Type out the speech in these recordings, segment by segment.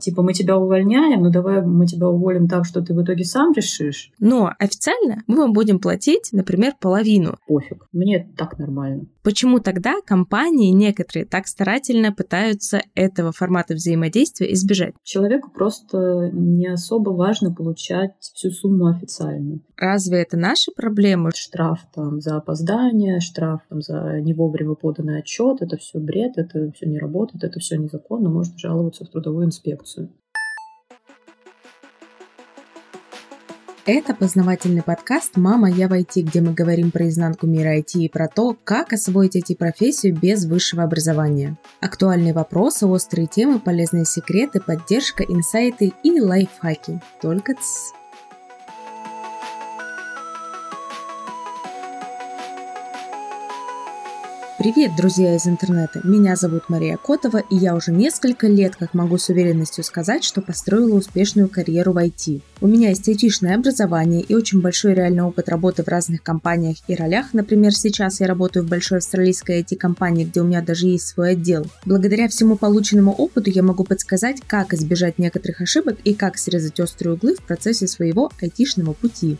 Типа, мы тебя увольняем, ну давай мы тебя уволим так, что ты в итоге сам решишь. Но официально мы вам будем платить, например, половину. Пофиг, мне так нормально. Почему тогда компании некоторые так старательно пытаются этого формата взаимодействия избежать? Человеку просто не особо важно получать всю сумму официально. Разве это наши проблемы? Штраф там за опоздание, штраф там за не вовремя поданный отчет, это все бред, это все не работает, это все незаконно, можно жаловаться в трудовую инспекцию. Это познавательный подкаст «Мама, я в IT», где мы говорим про изнанку мира IT и про то, как освоить IT-профессию без высшего образования. Актуальные вопросы, острые темы, полезные секреты, поддержка, инсайты и лайфхаки. Только ц. Привет, друзья из интернета! Меня зовут Мария Котова, и я уже несколько лет, как могу с уверенностью сказать, что построила успешную карьеру в IT. У меня есть айтишное образование и очень большой реальный опыт работы в разных компаниях и ролях. Например, сейчас я работаю в большой австралийской IT-компании, где у меня даже есть свой отдел. Благодаря всему полученному опыту я могу подсказать, как избежать некоторых ошибок и как срезать острые углы в процессе своего айтишного пути.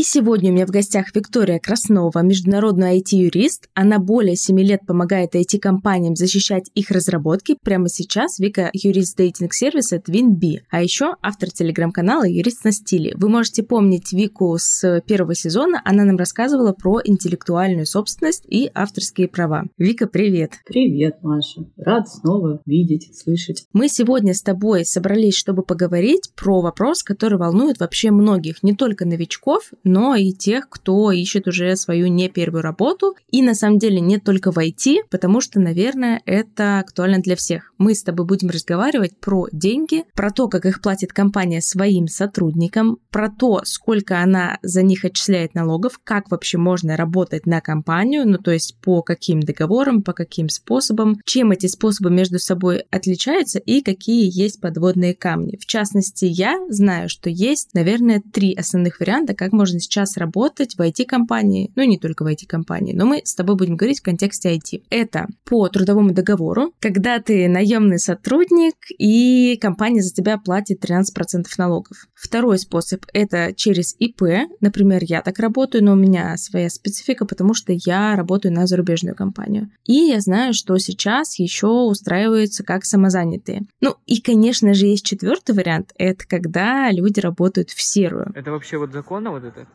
И сегодня у меня в гостях Виктория Краснова, международный IT-юрист. Она более 7 лет помогает IT-компаниям защищать их разработки. Прямо сейчас Вика – юрист дейтинг-сервиса TwinB, а еще автор телеграм-канала «Юрист на стиле». Вы можете помнить Вику с первого сезона. Она нам рассказывала про интеллектуальную собственность и авторские права. Вика, привет! Привет, Маша! Рад снова видеть, слышать. Мы сегодня с тобой собрались, чтобы поговорить про вопрос, который волнует вообще многих, не только новичков, но и тех, кто ищет уже свою не первую работу. И на самом деле не только в IT, потому что, наверное, это актуально для всех. Мы с тобой будем разговаривать про деньги, про то, как их платит компания своим сотрудникам, про то, сколько она за них отчисляет налогов, как вообще можно работать на компанию, ну то есть по каким договорам, по каким способам, чем эти способы между собой отличаются и какие есть подводные камни. В частности, я знаю, что есть, наверное, три основных варианта, как можно сейчас работать в IT-компании, ну не только в IT-компании, но мы с тобой будем говорить в контексте IT. Это по трудовому договору, когда ты наемный сотрудник и компания за тебя платит 13% налогов. Второй способ – это через ИП. Например, я так работаю, но у меня своя специфика, потому что я работаю на зарубежную компанию. И я знаю, что сейчас еще устраиваются как самозанятые. Ну и, конечно же, есть четвертый вариант – это когда люди работают в серую. Это вообще вот законно вот это?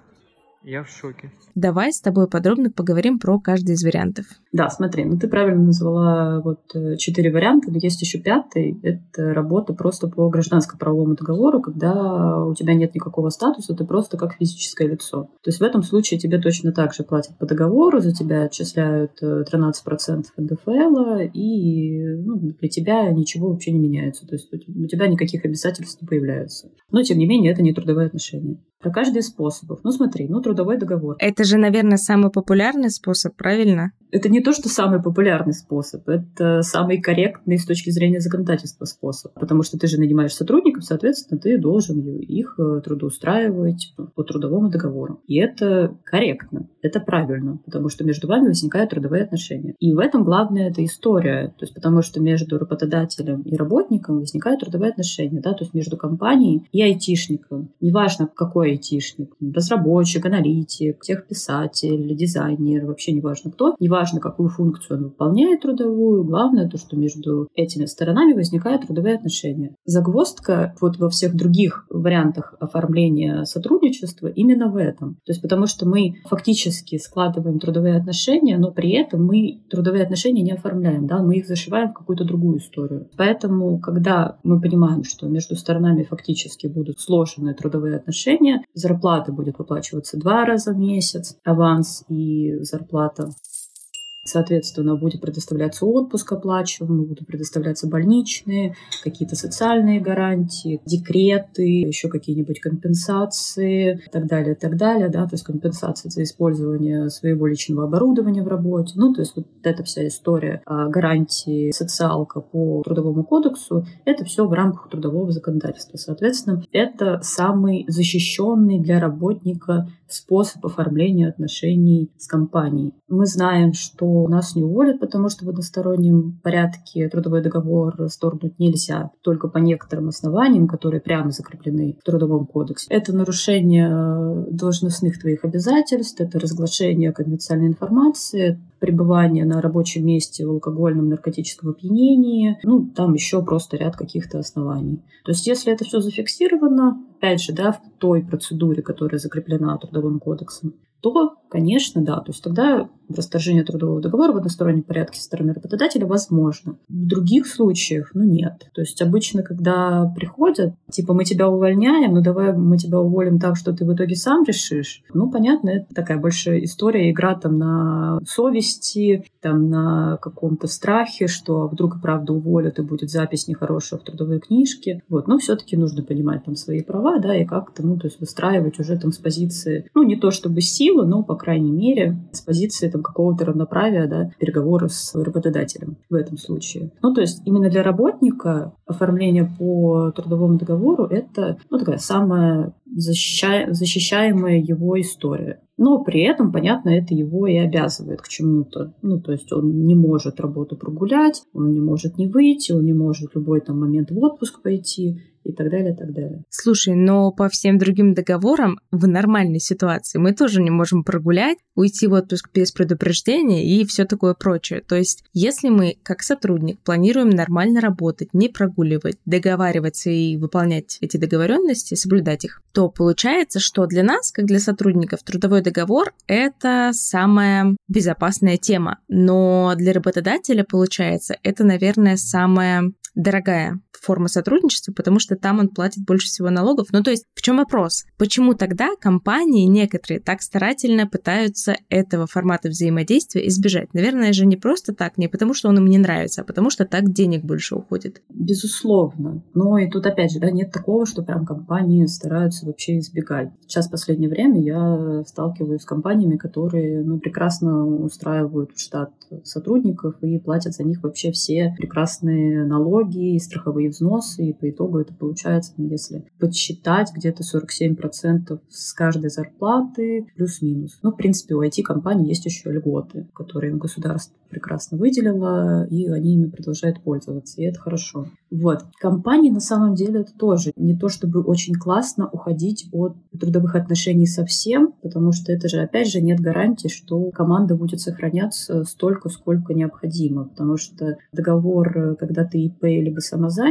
Я в шоке. Давай с тобой подробно поговорим про каждый из вариантов. Да, смотри, ну ты правильно назвала вот э, четыре варианта, но есть еще пятый. Это работа просто по гражданско-правовому договору, когда у тебя нет никакого статуса, ты просто как физическое лицо. То есть в этом случае тебе точно так же платят по договору, за тебя отчисляют 13% э, НДФЛ, и ну, для тебя ничего вообще не меняется. То есть у тебя никаких обязательств не появляются. Но, тем не менее, это не трудовые отношения. Про каждый из способов. Ну, смотри, ну, трудовой договор. Это же, наверное, самый популярный способ, правильно? Это не то, что самый популярный способ, это самый корректный с точки зрения законодательства способ. Потому что ты же нанимаешь сотрудников, соответственно, ты должен их э, трудоустраивать по трудовому договору. И это корректно, это правильно, потому что между вами возникают трудовые отношения. И в этом главная эта история. То есть потому что между работодателем и работником возникают трудовые отношения. Да? То есть между компанией и айтишником. Неважно, какой айтишник. Разработчик, аналитик, техписатель, дизайнер, вообще неважно кто. Неважно, важно, какую функцию он выполняет трудовую, главное то, что между этими сторонами возникают трудовые отношения. Загвоздка вот во всех других вариантах оформления сотрудничества именно в этом. То есть потому что мы фактически складываем трудовые отношения, но при этом мы трудовые отношения не оформляем, да, мы их зашиваем в какую-то другую историю. Поэтому, когда мы понимаем, что между сторонами фактически будут сложены трудовые отношения, зарплата будет выплачиваться два раза в месяц, аванс и зарплата Соответственно, будет предоставляться отпуск оплачиваемый, будут предоставляться больничные, какие-то социальные гарантии, декреты, еще какие-нибудь компенсации и так далее, и так далее, да, то есть компенсация за использование своего личного оборудования в работе. Ну, то есть вот эта вся история а, гарантии социалка по трудовому кодексу, это все в рамках трудового законодательства. Соответственно, это самый защищенный для работника способ оформления отношений с компанией. Мы знаем, что нас не уволят, потому что в одностороннем порядке трудовой договор расторгнуть нельзя, только по некоторым основаниям, которые прямо закреплены в Трудовом кодексе. Это нарушение должностных твоих обязательств, это разглашение конфиденциальной информации, пребывание на рабочем месте в алкогольном наркотическом опьянении, ну, там еще просто ряд каких-то оснований. То есть, если это все зафиксировано, опять же, да, в той процедуре, которая закреплена Трудовым кодексом, то, конечно, да. То есть тогда расторжение трудового договора в одностороннем порядке со стороны работодателя возможно. В других случаях, ну, нет. То есть обычно, когда приходят, типа, мы тебя увольняем, ну, давай мы тебя уволим так, что ты в итоге сам решишь. Ну, понятно, это такая большая история, игра там на совести, там на каком-то страхе, что вдруг и правда уволят, и будет запись нехорошая в трудовой книжке. Вот. Но все-таки нужно понимать там свои права, да, и как-то, ну, то есть выстраивать уже там с позиции, ну, не то чтобы силы, но, по крайней мере, с позиции там какого-то равноправия, да, переговоры с работодателем в этом случае. Ну, то есть именно для работника оформление по трудовому договору — это, ну, такая самая защища... защищаемая его история. Но при этом, понятно, это его и обязывает к чему-то. Ну, то есть он не может работу прогулять, он не может не выйти, он не может в любой там момент в отпуск пойти и так далее, и так далее. Слушай, но по всем другим договорам в нормальной ситуации мы тоже не можем прогулять, уйти в отпуск без предупреждения и все такое прочее. То есть, если мы как сотрудник планируем нормально работать, не прогуливать, договариваться и выполнять эти договоренности, соблюдать их, то получается, что для нас, как для сотрудников, трудовой договор — это самая безопасная тема. Но для работодателя, получается, это, наверное, самая дорогая форма сотрудничества, потому что там он платит больше всего налогов. Ну, то есть, в чем вопрос? Почему тогда компании некоторые так старательно пытаются этого формата взаимодействия избежать? Наверное же не просто так, не потому что он им не нравится, а потому что так денег больше уходит. Безусловно. Но и тут, опять же, да, нет такого, что прям компании стараются вообще избегать. Сейчас в последнее время я сталкиваюсь с компаниями, которые ну, прекрасно устраивают штат сотрудников и платят за них вообще все прекрасные налоги и страховые взносы, и по итогу это получается, если подсчитать, где-то 47% с каждой зарплаты плюс-минус. Ну, в принципе, у IT-компаний есть еще льготы, которые государство прекрасно выделило, и они ими продолжают пользоваться, и это хорошо. Вот. Компании на самом деле это тоже не то чтобы очень классно уходить от трудовых отношений совсем, потому что это же, опять же, нет гарантии, что команда будет сохраняться столько, сколько необходимо, потому что договор, когда ты ИП либо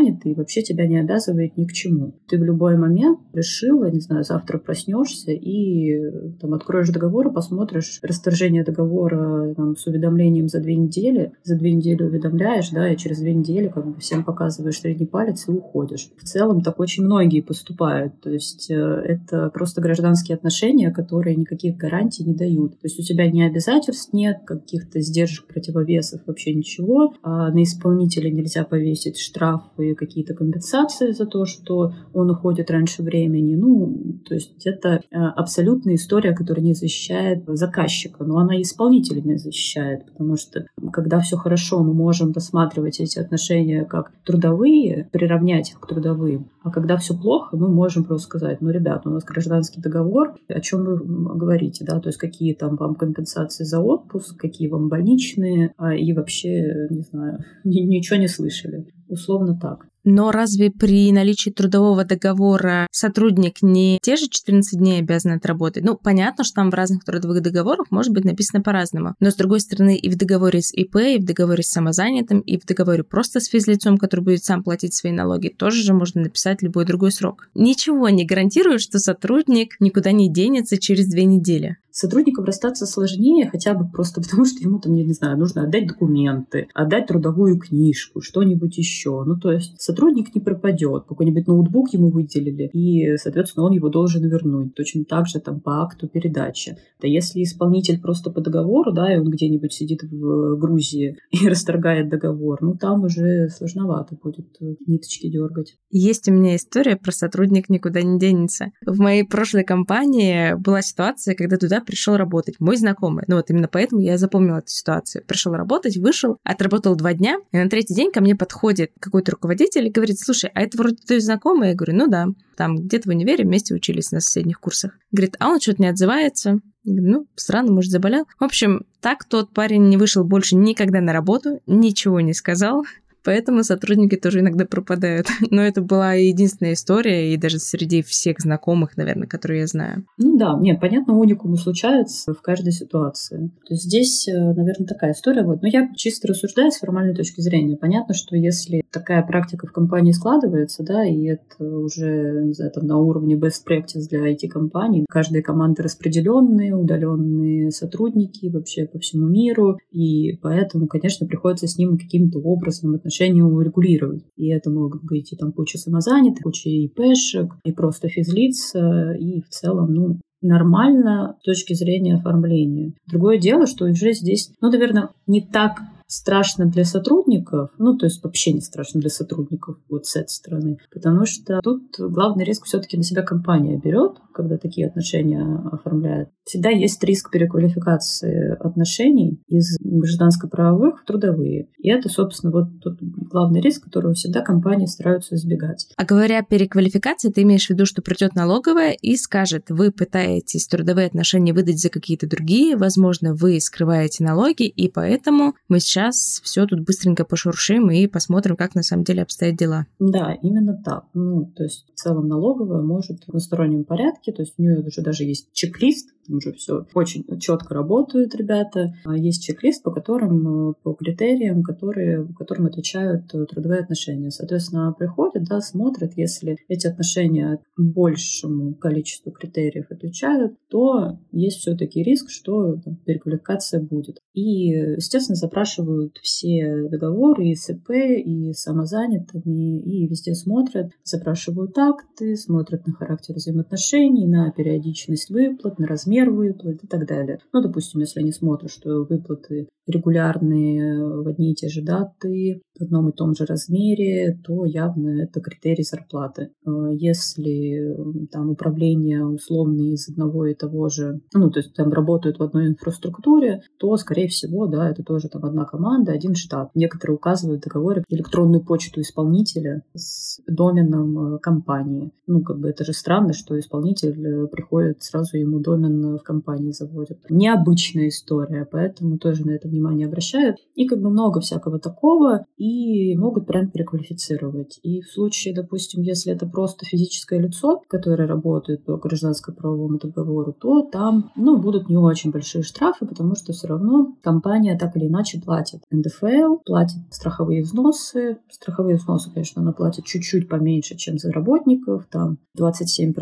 самозанятый, вообще тебя не обязывает ни к чему. Ты в любой момент решила, не знаю, завтра проснешься и там откроешь договор и посмотришь расторжение договора там, с уведомлением за две недели, за две недели уведомляешь, да, и через две недели как бы всем показываешь средний палец и уходишь. В целом так очень многие поступают. То есть э, это просто гражданские отношения, которые никаких гарантий не дают. То есть у тебя ни обязательств нет, каких-то сдержек, противовесов, вообще ничего. А на исполнителя нельзя повесить штрафы и какие-то компенсации за то, что он уходит раньше времени. Ну, то есть это э, абсолютная история, которая не защищает заказчика, но она и исполнителя не защищает, потому что когда все хорошо, мы можем рассматривать эти отношения как трудовые, приравнять их к трудовым. А когда все плохо, мы можем просто сказать, ну, ребята, у нас гражданский договор, о чем вы говорите, да, то есть какие там вам компенсации за отпуск, какие вам больничные, а, и вообще, не знаю, ничего не слышали. Условно так. Но разве при наличии трудового договора сотрудник не те же 14 дней обязан отработать? Ну, понятно, что там в разных трудовых договорах может быть написано по-разному. Но, с другой стороны, и в договоре с ИП, и в договоре с самозанятым, и в договоре просто с физлицом, который будет сам платить свои налоги, тоже же можно написать любой другой срок. Ничего не гарантирует, что сотрудник никуда не денется через две недели сотрудникам расстаться сложнее, хотя бы просто потому, что ему там, я не знаю, нужно отдать документы, отдать трудовую книжку, что-нибудь еще. Ну, то есть сотрудник не пропадет, какой-нибудь ноутбук ему выделили, и, соответственно, он его должен вернуть. Точно так же там по акту передачи. Да если исполнитель просто по договору, да, и он где-нибудь сидит в Грузии и расторгает договор, ну, там уже сложновато будет ниточки дергать. Есть у меня история про сотрудник никуда не денется. В моей прошлой компании была ситуация, когда туда пришел работать, мой знакомый. Ну вот именно поэтому я запомнила эту ситуацию. Пришел работать, вышел, отработал два дня, и на третий день ко мне подходит какой-то руководитель и говорит, слушай, а это вроде твой знакомый? Я говорю, ну да, там где-то в универе вместе учились на соседних курсах. Говорит, а он что-то не отзывается. Говорю, ну, странно, может, заболел. В общем, так тот парень не вышел больше никогда на работу, ничего не сказал. Поэтому сотрудники тоже иногда пропадают. Но это была единственная история, и даже среди всех знакомых, наверное, которые я знаю. Ну да, нет, понятно, уникумы случаются в каждой ситуации. То есть здесь, э, наверное, такая история. Вот. Но я чисто рассуждаю с формальной точки зрения. Понятно, что если такая практика в компании складывается, да, и это уже, не знаю, там, на уровне best practice для IT-компаний, каждая команда распределенные, удаленные сотрудники вообще по всему миру, и поэтому, конечно, приходится с ним каким-то образом отношения отношения урегулировать. И это могут быть и там куча самозанятых, куча ИПшек, и просто физлиц, и в целом, ну, нормально с точки зрения оформления. Другое дело, что уже здесь, ну, наверное, не так страшно для сотрудников, ну, то есть вообще не страшно для сотрудников вот с этой стороны, потому что тут главный риск все-таки на себя компания берет, когда такие отношения оформляет. Всегда есть риск переквалификации отношений из гражданско-правовых в трудовые. И это, собственно, вот тот главный риск, которого всегда компании стараются избегать. А говоря о переквалификации, ты имеешь в виду, что придет налоговая и скажет, вы пытаетесь трудовые отношения выдать за какие-то другие, возможно, вы скрываете налоги, и поэтому мы сейчас сейчас все тут быстренько пошуршим и посмотрим, как на самом деле обстоят дела. Да, именно так. Ну, то есть в целом налоговая может в одностороннем порядке, то есть у нее уже даже есть чек-лист, там уже все очень четко работают ребята. А есть чек-лист, по которым, э, по критериям, которые, которым отвечают э, трудовые отношения. Соответственно, приходят, да, смотрят, если эти отношения большему количеству критериев отвечают, то есть все-таки риск, что там, переквалификация будет. И, естественно, запрашивают все договоры и СП, и самозанятыми, и везде смотрят, запрашивают акты, смотрят на характер взаимоотношений, на периодичность выплат, на размер размер выплат и так далее. Ну, допустим, если они смотрят, что выплаты регулярные в одни и те же даты, в одном и том же размере, то явно это критерий зарплаты. Э, если там управление условно из одного и того же, ну, то есть там работают в одной инфраструктуре, то, скорее всего, да, это тоже там одна команда, один штат. Некоторые указывают в договоре электронную почту исполнителя с доменом э, компании. Ну, как бы это же странно, что исполнитель э, приходит, сразу ему домен в компании заводят. Необычная история, поэтому тоже на это внимание обращают. И как бы много всякого такого, и могут прям переквалифицировать. И в случае, допустим, если это просто физическое лицо, которое работает по гражданско-правовому договору, то там, ну, будут не очень большие штрафы, потому что все равно компания так или иначе платит НДФЛ, платит страховые взносы. Страховые взносы, конечно, она платит чуть-чуть поменьше, чем за работников, там 27%,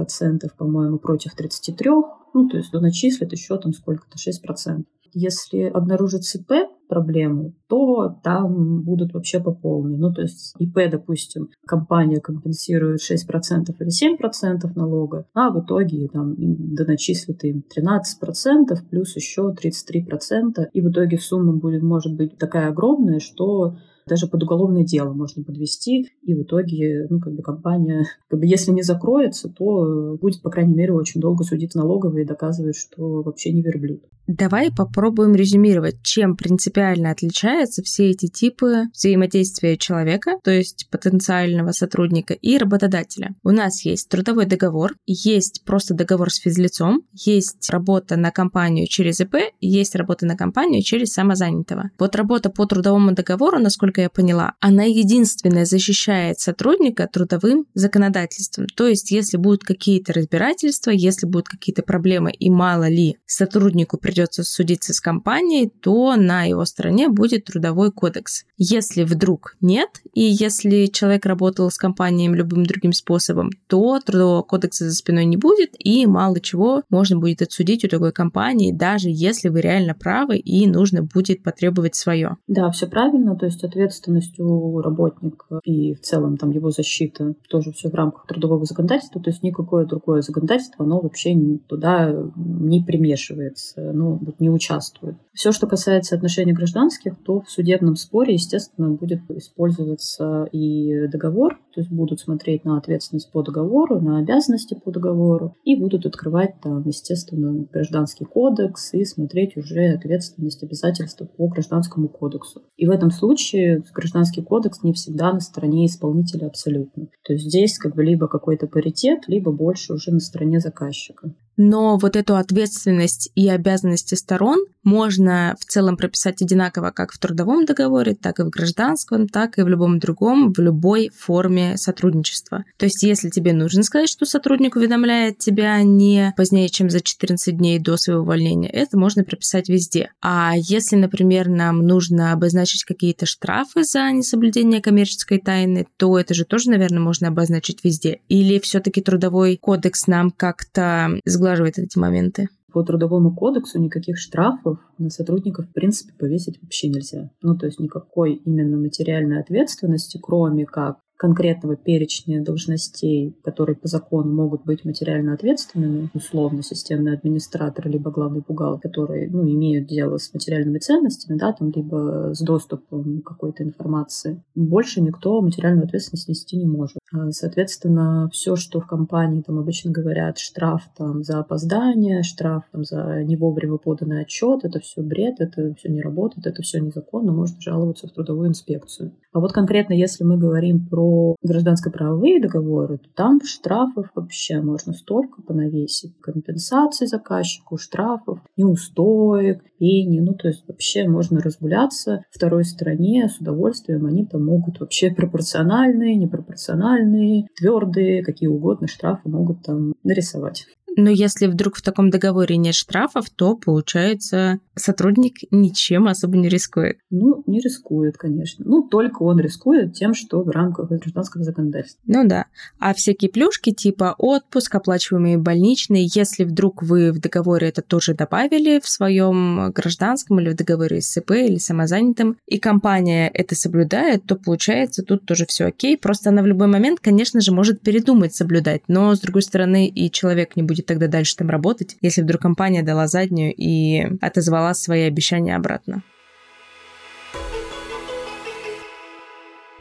по-моему, против 33%. Ну, то есть начислят еще там сколько-то, 6%. Если обнаружат ЦП, проблему, то там будут вообще по полной. Ну, то есть ИП, допустим, компания компенсирует 6% или 7% налога, а в итоге там доначислят им 13% плюс еще 33%, и в итоге сумма будет, может быть такая огромная, что даже под уголовное дело можно подвести, и в итоге, ну, как бы компания, как бы если не закроется, то будет, по крайней мере, очень долго судить налоговые и доказывать, что вообще не верблюд. Давай попробуем резюмировать, чем принципиально отличаются все эти типы взаимодействия человека, то есть потенциального сотрудника и работодателя. У нас есть трудовой договор, есть просто договор с физлицом, есть работа на компанию через ИП, есть работа на компанию через самозанятого. Вот работа по трудовому договору, насколько я поняла, она единственная защищает сотрудника трудовым законодательством. То есть, если будут какие-то разбирательства, если будут какие-то проблемы и мало ли сотруднику придется судиться с компанией, то на его стороне будет трудовой кодекс. Если вдруг нет, и если человек работал с компанией любым другим способом, то трудового кодекса за спиной не будет, и мало чего можно будет отсудить у такой компании, даже если вы реально правы и нужно будет потребовать свое. Да, все правильно, то есть ответственность у работника и в целом там его защита тоже все в рамках трудового законодательства, то есть никакое другое законодательство, оно вообще туда не примешивается ну, вот не участвует. Все, что касается отношений гражданских, то в судебном споре, естественно, будет использоваться и договор то есть будут смотреть на ответственность по договору, на обязанности по договору и будут открывать там, естественно, гражданский кодекс и смотреть уже ответственность, обязательства по гражданскому кодексу. И в этом случае гражданский кодекс не всегда на стороне исполнителя абсолютно. То есть здесь как бы либо какой-то паритет, либо больше уже на стороне заказчика. Но вот эту ответственность и обязанности сторон можно в целом прописать одинаково как в трудовом договоре, так и в гражданском, так и в любом другом, в любой форме сотрудничества. То есть, если тебе нужно сказать, что сотрудник уведомляет тебя не позднее, чем за 14 дней до своего увольнения, это можно прописать везде. А если, например, нам нужно обозначить какие-то штрафы за несоблюдение коммерческой тайны, то это же тоже, наверное, можно обозначить везде. Или все-таки трудовой кодекс нам как-то сглаживает эти моменты? По трудовому кодексу никаких штрафов на сотрудников, в принципе, повесить вообще нельзя. Ну, то есть никакой именно материальной ответственности, кроме как конкретного перечня должностей, которые по закону могут быть материально ответственными, условно системный администратор либо главный бухгалтер, которые ну, имеют дело с материальными ценностями, да, там, либо с доступом к какой-то информации, больше никто материальную ответственность нести не может. А, соответственно, все, что в компании там обычно говорят, штраф там за опоздание, штраф там за не вовремя поданный отчет, это все бред, это все не работает, это все незаконно, можно жаловаться в трудовую инспекцию. А вот конкретно, если мы говорим про гражданско-правовые договоры, то там штрафов вообще можно столько понавесить. Компенсации заказчику, штрафов, неустоек, пени. Ну, то есть вообще можно разгуляться второй стороне с удовольствием. Они там могут вообще пропорциональные, непропорциональные, твердые, какие угодно штрафы могут там нарисовать. Но если вдруг в таком договоре нет штрафов, то, получается, сотрудник ничем особо не рискует. Ну, не рискует, конечно. Ну, только он рискует тем, что в рамках гражданского законодательства. Ну да. А всякие плюшки типа отпуск, оплачиваемые больничные, если вдруг вы в договоре это тоже добавили в своем гражданском или в договоре СП или самозанятым, и компания это соблюдает, то получается тут тоже все окей. Просто она в любой момент, конечно же, может передумать соблюдать, но с другой стороны и человек не будет будет тогда дальше там работать, если вдруг компания дала заднюю и отозвала свои обещания обратно?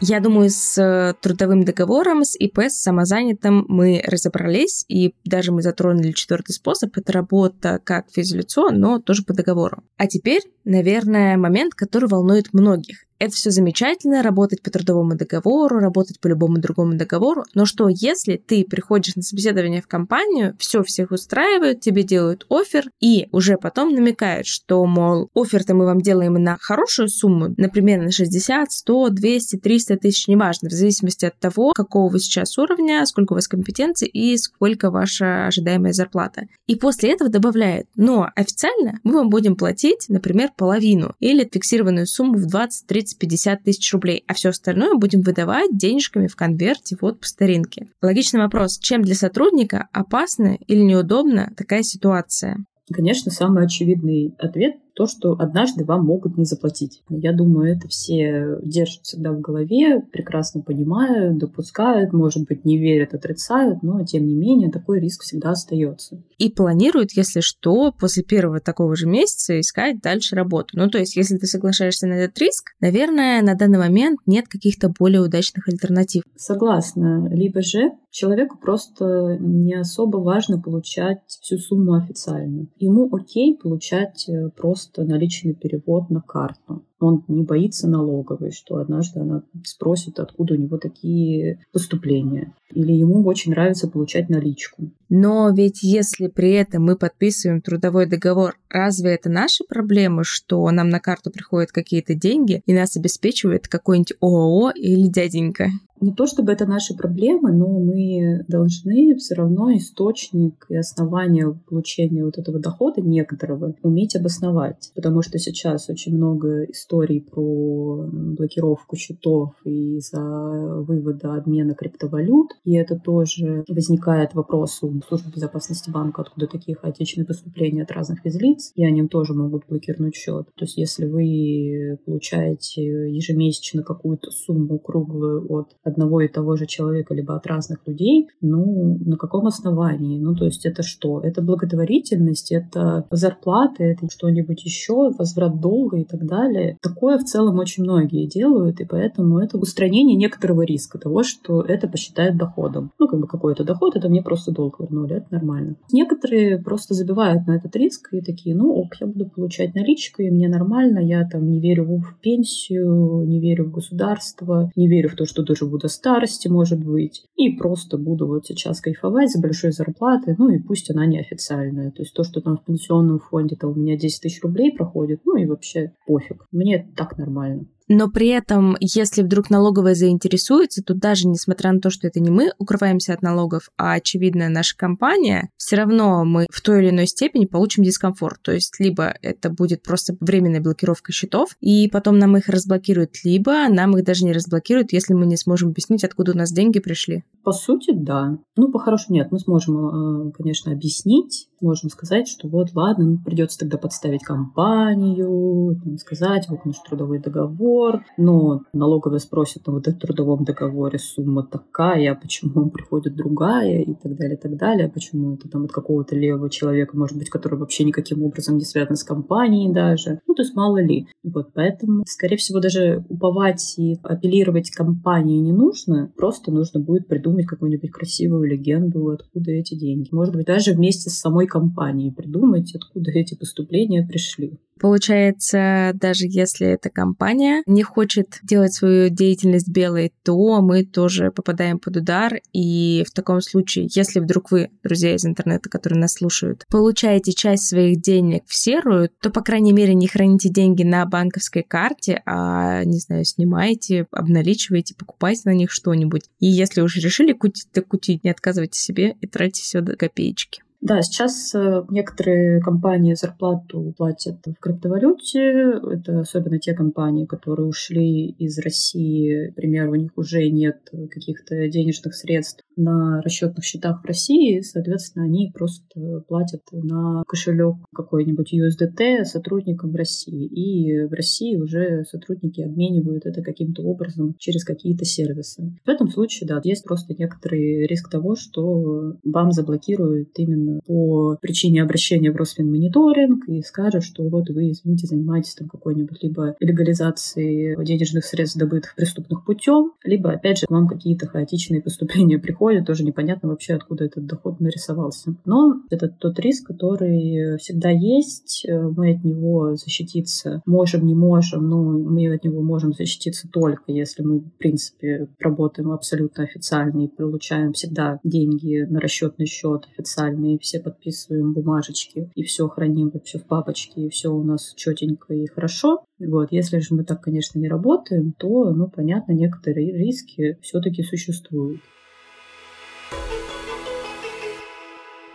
Я думаю, с э, трудовым договором, с ИП, с самозанятым мы разобрались, и даже мы затронули четвертый способ. Это работа как физлицо, но тоже по договору. А теперь, наверное, момент, который волнует многих это все замечательно, работать по трудовому договору, работать по любому другому договору, но что если ты приходишь на собеседование в компанию, все всех устраивают, тебе делают офер, и уже потом намекают, что, мол, офер-то мы вам делаем на хорошую сумму, например, на 60, 100, 200, 300 тысяч, неважно, в зависимости от того, какого вы сейчас уровня, сколько у вас компетенций и сколько ваша ожидаемая зарплата. И после этого добавляют, но официально мы вам будем платить, например, половину или фиксированную сумму в 20-30 30-50 тысяч рублей, а все остальное будем выдавать денежками в конверте вот по старинке. Логичный вопрос, чем для сотрудника опасна или неудобна такая ситуация? Конечно, самый очевидный ответ то, что однажды вам могут не заплатить. Я думаю, это все держат всегда в голове, прекрасно понимают, допускают, может быть, не верят, отрицают, но, тем не менее, такой риск всегда остается. И планируют, если что, после первого такого же месяца искать дальше работу. Ну, то есть, если ты соглашаешься на этот риск, наверное, на данный момент нет каких-то более удачных альтернатив. Согласна. Либо же человеку просто не особо важно получать всю сумму официально. Ему окей получать э, просто просто наличный перевод на карту. Он не боится налоговой, что однажды она спросит, откуда у него такие поступления. Или ему очень нравится получать наличку. Но ведь если при этом мы подписываем трудовой договор, разве это наши проблемы, что нам на карту приходят какие-то деньги и нас обеспечивает какой-нибудь ООО или дяденька? не то чтобы это наши проблемы, но мы должны все равно источник и основание получения вот этого дохода некоторого уметь обосновать. Потому что сейчас очень много историй про блокировку счетов из-за вывода обмена криптовалют. И это тоже возникает вопрос у службы безопасности банка, откуда такие хаотичные поступления от разных физлиц, и они тоже могут блокировать счет. То есть если вы получаете ежемесячно какую-то сумму круглую от одного и того же человека, либо от разных людей, ну, на каком основании? Ну, то есть это что? Это благотворительность, это зарплаты, это что-нибудь еще, возврат долга и так далее. Такое в целом очень многие делают, и поэтому это устранение некоторого риска того, что это посчитают доходом. Ну, как бы какой-то доход, это мне просто долг вернули, это нормально. Некоторые просто забивают на этот риск и такие, ну ок, я буду получать наличку, и мне нормально, я там не верю в пенсию, не верю в государство, не верю в то, что доживу до старости, может быть, и просто буду вот сейчас кайфовать за большой зарплаты, ну и пусть она неофициальная. То есть то, что там в пенсионном фонде там у меня 10 тысяч рублей проходит, ну и вообще пофиг. Мне так нормально. Но при этом, если вдруг налоговая заинтересуется, то даже несмотря на то, что это не мы укрываемся от налогов, а очевидно наша компания, все равно мы в той или иной степени получим дискомфорт. То есть либо это будет просто временная блокировка счетов, и потом нам их разблокируют, либо нам их даже не разблокируют, если мы не сможем объяснить, откуда у нас деньги пришли. По сути, да. Ну, по-хорошему, нет. Мы сможем, э, конечно, объяснить, можем сказать, что вот, ладно, придется тогда подставить компанию, сказать, вот наш трудовой договор, но налоговая спросит, ну, вот в трудовом договоре сумма такая, а почему приходит другая и так далее, и так далее, почему это там от какого-то левого человека, может быть, который вообще никаким образом не связан с компанией даже. Ну, то есть мало ли. Вот, поэтому, скорее всего, даже уповать и апеллировать компании не нужно, просто нужно будет придумать какую-нибудь красивую легенду, откуда эти деньги. Может быть, даже вместе с самой компании придумать, откуда эти поступления пришли. Получается, даже если эта компания не хочет делать свою деятельность белой, то мы тоже попадаем под удар. И в таком случае, если вдруг вы, друзья из интернета, которые нас слушают, получаете часть своих денег в серую, то, по крайней мере, не храните деньги на банковской карте, а, не знаю, снимаете, обналичиваете, покупаете на них что-нибудь. И если уже решили кутить, то кутить, не отказывайте себе и тратьте все до копеечки. Да, сейчас э, некоторые компании зарплату платят в криптовалюте. Это особенно те компании, которые ушли из России. Например, у них уже нет каких-то денежных средств на расчетных счетах в России. Соответственно, они просто платят на кошелек какой-нибудь USDT сотрудникам в России. И в России уже сотрудники обменивают это каким-то образом через какие-то сервисы. В этом случае, да, есть просто некоторый риск того, что вам заблокируют именно по причине обращения в Росфинмониторинг и скажет, что вот вы, извините, занимаетесь там какой-нибудь либо легализацией денежных средств, добытых преступных путем, либо, опять же, к вам какие-то хаотичные поступления приходят, тоже непонятно вообще, откуда этот доход нарисовался. Но это тот риск, который всегда есть, мы от него защититься можем, не можем, но мы от него можем защититься только если мы, в принципе, работаем абсолютно официально и получаем всегда деньги на расчетный счет официальный все подписываем бумажечки и все храним вообще в папочке, и все у нас четенько и хорошо. Вот. Если же мы так, конечно, не работаем, то, ну, понятно, некоторые риски все-таки существуют.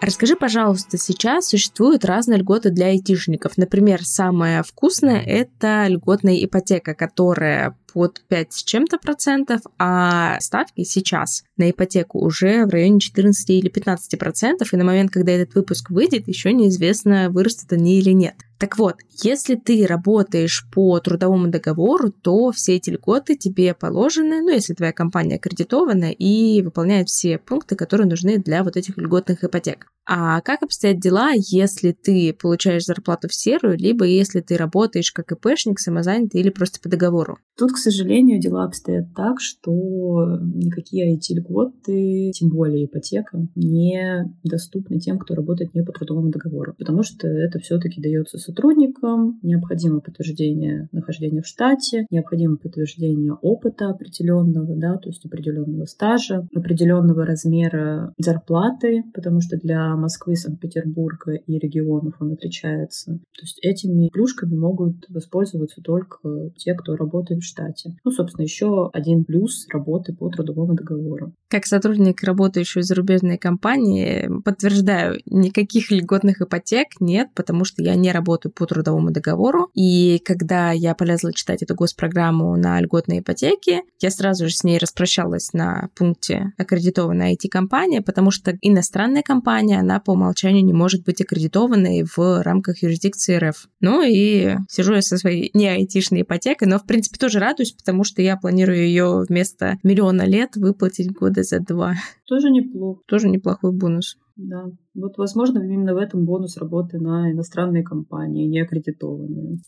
Расскажи, пожалуйста, сейчас существуют разные льготы для айтишников. Например, самая вкусная – это льготная ипотека, которая под 5 с чем-то процентов, а ставки сейчас на ипотеку уже в районе 14 или 15 процентов, и на момент, когда этот выпуск выйдет, еще неизвестно, вырастут они или нет. Так вот, если ты работаешь по трудовому договору, то все эти льготы тебе положены, ну, если твоя компания аккредитована и выполняет все пункты, которые нужны для вот этих льготных ипотек. А как обстоят дела, если ты получаешь зарплату в серую, либо если ты работаешь как ИПшник, самозанятый или просто по договору? Тут, к сожалению, дела обстоят так, что никакие IT-льготы, тем более ипотека, не доступны тем, кто работает не по трудовому договору, потому что это все-таки дается сотрудникам, необходимо подтверждение нахождения в штате, необходимо подтверждение опыта определенного, да, то есть определенного стажа, определенного размера зарплаты, потому что для Москвы, Санкт-Петербурга и регионов он отличается. То есть этими плюшками могут воспользоваться только те, кто работает в штате штате. Ну, собственно, еще один плюс работы по трудовому договору. Как сотрудник, работающий в зарубежной компании, подтверждаю, никаких льготных ипотек нет, потому что я не работаю по трудовому договору. И когда я полезла читать эту госпрограмму на льготные ипотеки, я сразу же с ней распрощалась на пункте аккредитованная IT-компания, потому что иностранная компания, она по умолчанию не может быть аккредитованной в рамках юрисдикции РФ. Ну и сижу я со своей не айтишной ипотекой, но в принципе тоже радуюсь, потому что я планирую ее вместо миллиона лет выплатить года за два. Тоже неплохо. Тоже неплохой бонус. Да. Вот, возможно, именно в этом бонус работы на иностранные компании, не аккредитованные.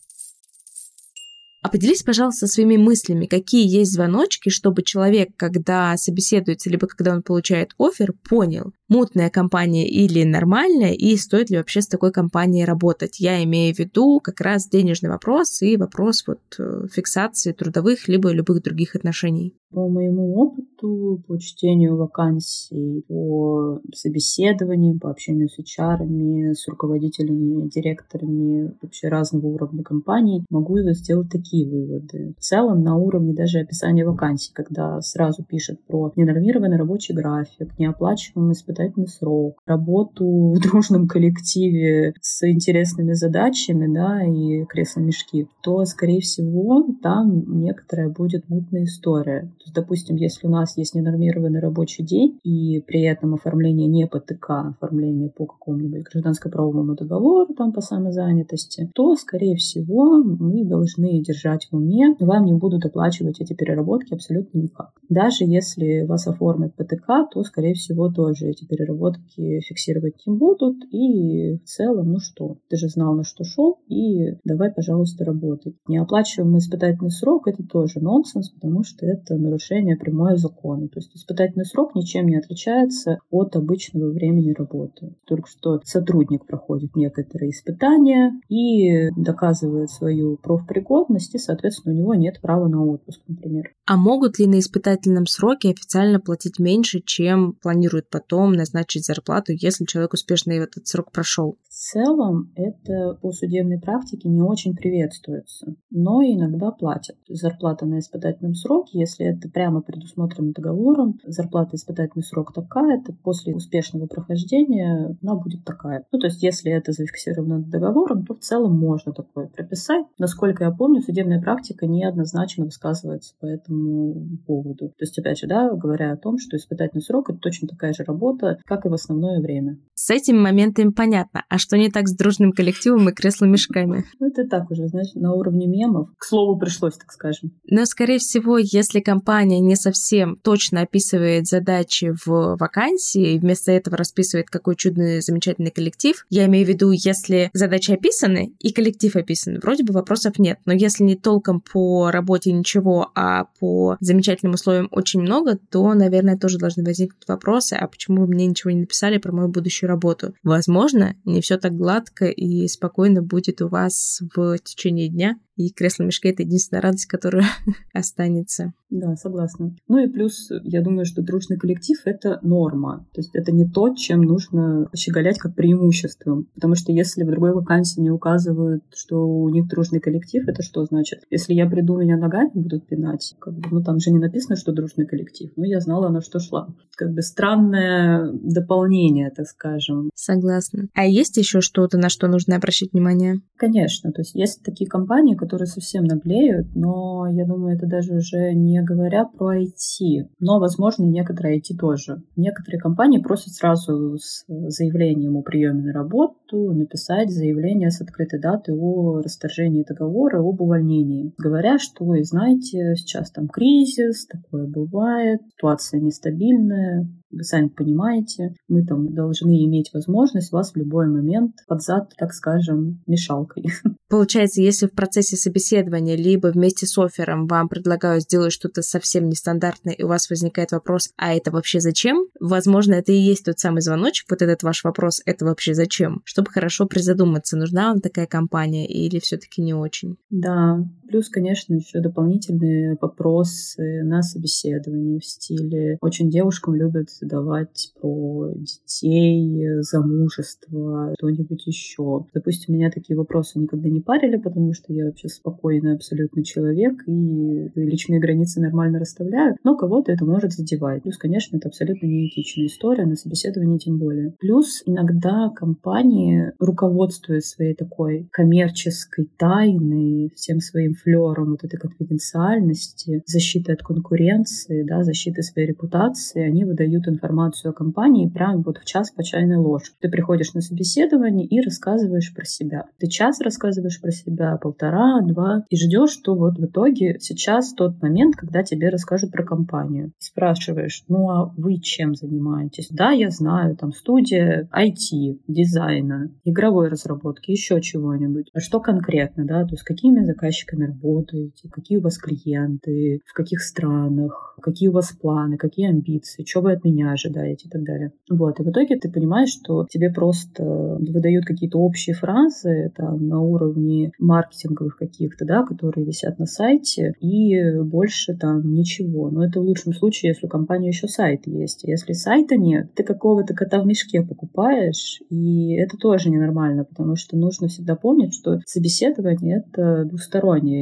А поделись, пожалуйста, своими мыслями, какие есть звоночки, чтобы человек, когда собеседуется, либо когда он получает офер, понял, мутная компания или нормальная, и стоит ли вообще с такой компанией работать. Я имею в виду как раз денежный вопрос и вопрос вот э, фиксации трудовых либо любых других отношений. По моему опыту, по чтению вакансий, по собеседованиям, по общению с HR, с руководителями, директорами вообще разного уровня компаний, могу сделать такие выводы. В целом, на уровне даже описания вакансий, когда сразу пишет про ненормированный рабочий график, неоплачиваемый испытательный срок, работу в дружном коллективе с интересными задачами, да, и кресло-мешки, то, скорее всего, там некоторая будет мутная история. То есть, допустим, если у нас есть ненормированный рабочий день, и при этом оформление не по ТК, а оформление по какому-нибудь гражданско-правовому договору, там по самозанятости, то, скорее всего, мы должны держать в уме, вам не будут оплачивать эти переработки абсолютно никак. Даже если вас оформят по ТК, то, скорее всего, тоже эти переработки фиксировать не будут. И в целом, ну что, ты же знал, на что шел, и давай, пожалуйста, работай. Неоплачиваемый испытательный срок — это тоже нонсенс, потому что это нарушение прямое закона. То есть испытательный срок ничем не отличается от обычного времени работы. Только что сотрудник проходит некоторые испытания и доказывает свою профпригодность, и, соответственно, у него нет права на отпуск, например. А могут ли на испытательном сроке официально платить меньше, чем планируют потом назначить зарплату, если человек успешно этот срок прошел? В целом это по судебной практике не очень приветствуется, но иногда платят. Зарплата на испытательном сроке, если это прямо предусмотрено договором, зарплата испытательный срок такая, то после успешного прохождения она будет такая. Ну, то есть, если это зафиксировано договором, то в целом можно такое прописать. Насколько я помню, судебная практика неоднозначно высказывается по этому поводу. То есть, опять же, да, говоря о том, что испытательный срок — это точно такая же работа, как и в основное время. С этими моментами понятно. А что не так с дружным коллективом и кресло-мешками? Ну, это так уже, знаешь, на уровне мемов. К слову, пришлось, так скажем. Но, скорее всего, если компания не совсем точно описывает задачи в вакансии, и вместо этого расписывает, какой чудный, замечательный коллектив, я имею в виду, если задачи описаны и коллектив описан, вроде бы вопросов нет. Но если не толком по работе ничего, а по замечательным условиям очень много, то, наверное, тоже должны возникнуть вопросы, а почему вы мне ничего не написали про мою будущую работу? Возможно, не все так гладко и спокойно будет у вас в течение дня, и кресло-мешки — это единственная радость, которая останется. Да, согласна. Ну и плюс, я думаю, что дружный коллектив — это норма. То есть это не то, чем нужно щеголять как преимуществом. Потому что если в другой вакансии не указывают, что у них дружный коллектив, это что значит? Если я приду, меня ногами будут пинать, как бы, ну там же не написано, что дружный коллектив. Но я знала, на что шла. Как бы странное дополнение, так скажем. Согласна. А есть еще что-то, на что нужно обращать внимание? Конечно. То есть есть такие компании, которые совсем наглеют, но я думаю, это даже уже не говоря про IT. Но, возможно, и некоторые IT тоже. Некоторые компании просят сразу с заявлением о приеме на работу написать заявление с открытой даты о расторжении договора об увольнении. Говоря, что вы знаете, сейчас там кризис, такое бывает, ситуация нестабильная, вы сами понимаете, мы там должны иметь возможность вас в любой момент под зад, так скажем, мешалкой. Получается, если в процессе собеседования либо вместе с оффером вам предлагают сделать что-то совсем нестандартное, и у вас возникает вопрос, а это вообще зачем? Возможно, это и есть тот самый звоночек, вот этот ваш вопрос, это вообще зачем? Чтобы хорошо призадуматься, нужна вам такая компания или все-таки не очень? Да, плюс, конечно, еще дополнительные вопросы на собеседовании в стиле «Очень девушкам любят задавать про детей, замужество, что-нибудь еще. Допустим, меня такие вопросы никогда не парили, потому что я вообще спокойный абсолютно человек и личные границы нормально расставляю, но кого-то это может задевать. Плюс, конечно, это абсолютно неэтичная история, на собеседовании тем более. Плюс иногда компании, руководствуясь своей такой коммерческой тайной, всем своим флером вот этой конфиденциальности, защиты от конкуренции, да, защиты своей репутации, они выдают информацию о компании прямо вот в час по чайной ложке. Ты приходишь на собеседование и рассказываешь про себя. Ты час рассказываешь про себя, полтора, два, и ждешь, что вот в итоге сейчас тот момент, когда тебе расскажут про компанию. спрашиваешь, ну а вы чем занимаетесь? Да, я знаю, там студия IT, дизайна, игровой разработки, еще чего-нибудь. А что конкретно, да, то есть какими заказчиками работаете, какие у вас клиенты, в каких странах, какие у вас планы, какие амбиции, что вы от меня ожидаете и так далее. Вот. И в итоге ты понимаешь, что тебе просто выдают какие-то общие фразы там, на уровне маркетинговых каких-то, да, которые висят на сайте, и больше там ничего. Но это в лучшем случае, если у компании еще сайт есть. Если сайта нет, ты какого-то кота в мешке покупаешь, и это тоже ненормально, потому что нужно всегда помнить, что собеседование — это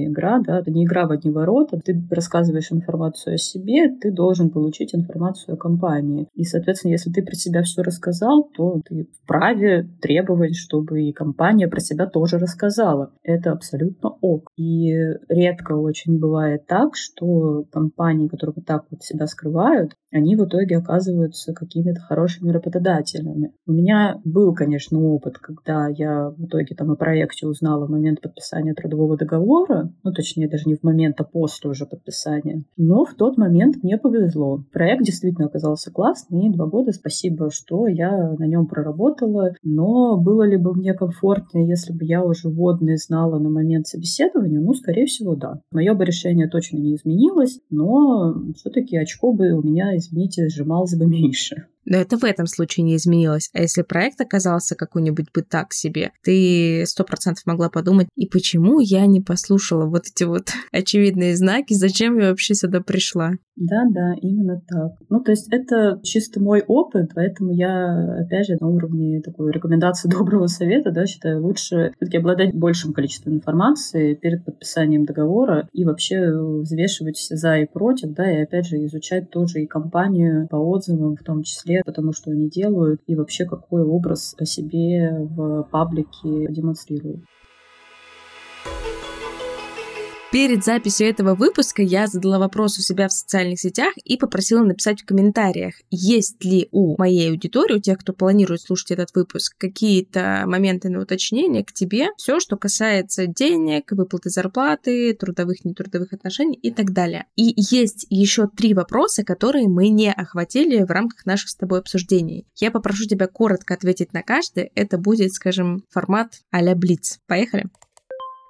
игра, да, это не игра в одни ворота. Ты рассказываешь информацию о себе, ты должен получить информацию о компании. И, соответственно, если ты про себя все рассказал, то ты вправе требовать, чтобы и компания про себя тоже рассказала. Это абсолютно ок. И редко очень бывает так, что компании, которые вот так вот себя скрывают, они в итоге оказываются какими-то хорошими работодателями. У меня был, конечно, опыт, когда я в итоге там о проекте узнала в момент подписания трудового договора, ну, точнее, даже не в момент, а после уже подписания. Но в тот момент мне повезло. Проект действительно оказался классный, и два года спасибо, что я на нем проработала. Но было ли бы мне комфортнее, если бы я уже водные знала на момент собеседования? Ну, скорее всего, да. Мое бы решение точно не изменилось, но все-таки очко бы у меня извините, сжималось бы меньше. Но это в этом случае не изменилось. А если проект оказался какой-нибудь бы так себе, ты сто процентов могла подумать, и почему я не послушала вот эти вот очевидные знаки, зачем я вообще сюда пришла? Да, да, именно так. Ну, то есть это чисто мой опыт, поэтому я, опять же, на уровне такой рекомендации доброго совета, да, считаю, лучше все-таки обладать большим количеством информации перед подписанием договора и вообще взвешивать все за и против, да, и опять же изучать тоже и компанию по отзывам в том числе, потому что они делают, и вообще какой образ о себе в паблике демонстрируют. Перед записью этого выпуска я задала вопрос у себя в социальных сетях и попросила написать в комментариях, есть ли у моей аудитории, у тех, кто планирует слушать этот выпуск, какие-то моменты на уточнение к тебе, все, что касается денег, выплаты зарплаты, трудовых, нетрудовых отношений и так далее. И есть еще три вопроса, которые мы не охватили в рамках наших с тобой обсуждений. Я попрошу тебя коротко ответить на каждый. Это будет, скажем, формат а-ля Блиц. Поехали?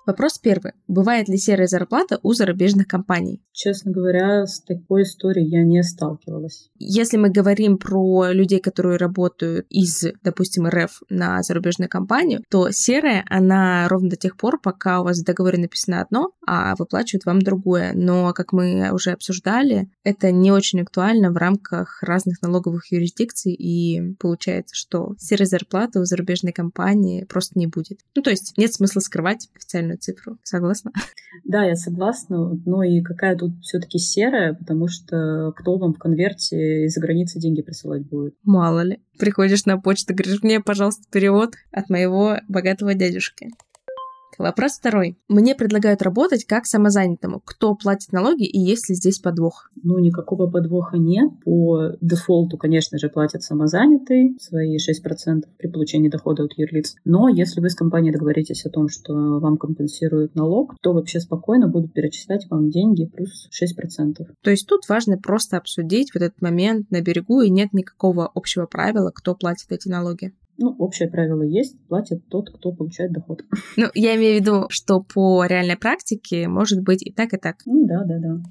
Вопрос первый. Бывает ли серая зарплата у зарубежных компаний? Честно говоря, с такой историей я не сталкивалась. Если мы говорим про людей, которые работают из, допустим, РФ на зарубежную компанию, то серая, она ровно до тех пор, пока у вас в договоре написано одно, а выплачивают вам другое. Но, как мы уже обсуждали, это не очень актуально в рамках разных налоговых юрисдикций, и получается, что серой зарплаты у зарубежной компании просто не будет. Ну, то есть нет смысла скрывать официальную цифру. Согласна? Да, я согласна. Но и какая тут все-таки серая, потому что кто вам в конверте из-за границы деньги присылать будет? Мало ли. Приходишь на почту, говоришь, мне, пожалуйста, перевод от моего богатого дядюшки. Вопрос второй. Мне предлагают работать как самозанятому. Кто платит налоги и есть ли здесь подвох? Ну, никакого подвоха нет. По дефолту, конечно же, платят самозанятые свои 6% при получении дохода от юрлиц. Но если вы с компанией договоритесь о том, что вам компенсируют налог, то вообще спокойно будут перечислять вам деньги плюс 6%. То есть тут важно просто обсудить в этот момент на берегу, и нет никакого общего правила, кто платит эти налоги. Ну, общее правило есть, платит тот, кто получает доход. Ну, я имею в виду, что по реальной практике может быть и так, и так. Ну, да, да, да.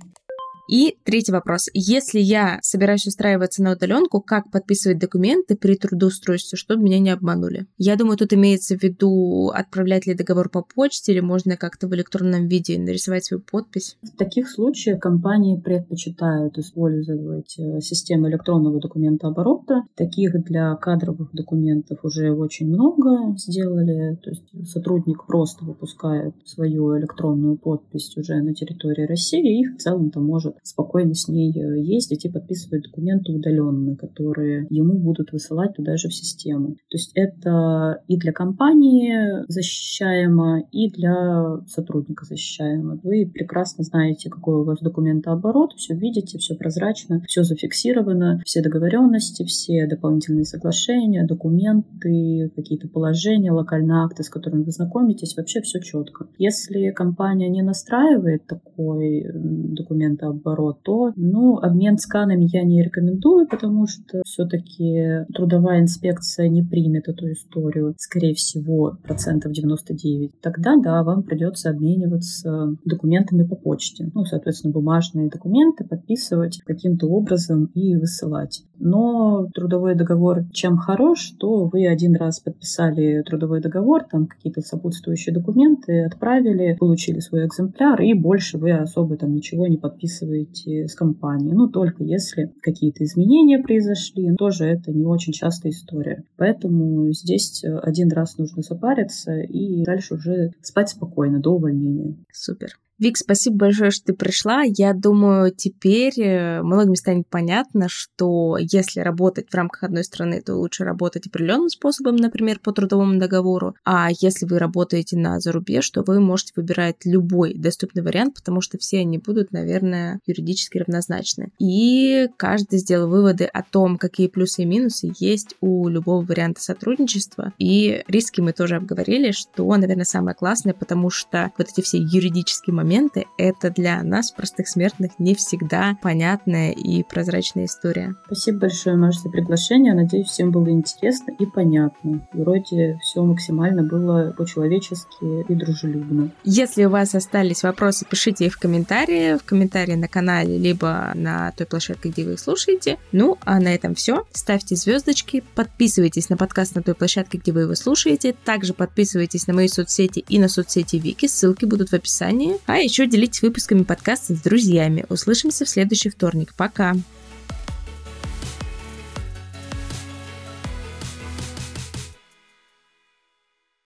И третий вопрос. Если я собираюсь устраиваться на удаленку, как подписывать документы при трудоустройстве, чтобы меня не обманули? Я думаю, тут имеется в виду, отправлять ли договор по почте, или можно как-то в электронном виде нарисовать свою подпись? В таких случаях компании предпочитают использовать э, систему электронного документа оборота. Таких для кадровых документов уже очень много сделали. То есть сотрудник просто выпускает свою электронную подпись уже на территории России и в целом там может спокойно с ней э, ездить и подписывать документы удаленно, которые ему будут высылать туда же в систему. То есть это и для компании защищаемо, и для сотрудника защищаемо. Вы прекрасно знаете, какой у вас документооборот, все видите, все прозрачно, все зафиксировано, все договоренности, все дополнительные соглашения, документы, какие-то положения, локальные акты, с которыми вы знакомитесь, вообще все четко. Если компания не настраивает такой документооборот, наоборот, то, ну, обмен сканами я не рекомендую, потому что все-таки трудовая инспекция не примет эту историю, скорее всего, процентов 99. Тогда, да, вам придется обмениваться документами по почте. Ну, соответственно, бумажные документы подписывать каким-то образом и высылать. Но трудовой договор чем хорош, то вы один раз подписали трудовой договор, там какие-то сопутствующие документы отправили, получили свой экземпляр, и больше вы особо там ничего не подписываете с компанией. Ну, только если какие-то изменения произошли, тоже это не очень частая история. Поэтому здесь один раз нужно запариться и дальше уже спать спокойно до увольнения. Супер. Вик, спасибо большое, что ты пришла. Я думаю, теперь э, многим станет понятно, что если работать в рамках одной страны, то лучше работать определенным способом, например, по трудовому договору. А если вы работаете на зарубеж, то вы можете выбирать любой доступный вариант, потому что все они будут, наверное, юридически равнозначны. И каждый сделал выводы о том, какие плюсы и минусы есть у любого варианта сотрудничества. И риски мы тоже обговорили, что, наверное, самое классное, потому что вот эти все юридические моменты моменты, это для нас, простых смертных, не всегда понятная и прозрачная история. Спасибо большое, Маша, за приглашение. Надеюсь, всем было интересно и понятно. Вроде все максимально было по-человечески и дружелюбно. Если у вас остались вопросы, пишите их в комментарии, в комментарии на канале, либо на той площадке, где вы их слушаете. Ну, а на этом все. Ставьте звездочки, подписывайтесь на подкаст на той площадке, где вы его слушаете. Также подписывайтесь на мои соцсети и на соцсети Вики, ссылки будут в описании. А еще делитесь выпусками подкаста с друзьями. Услышимся в следующий вторник. Пока!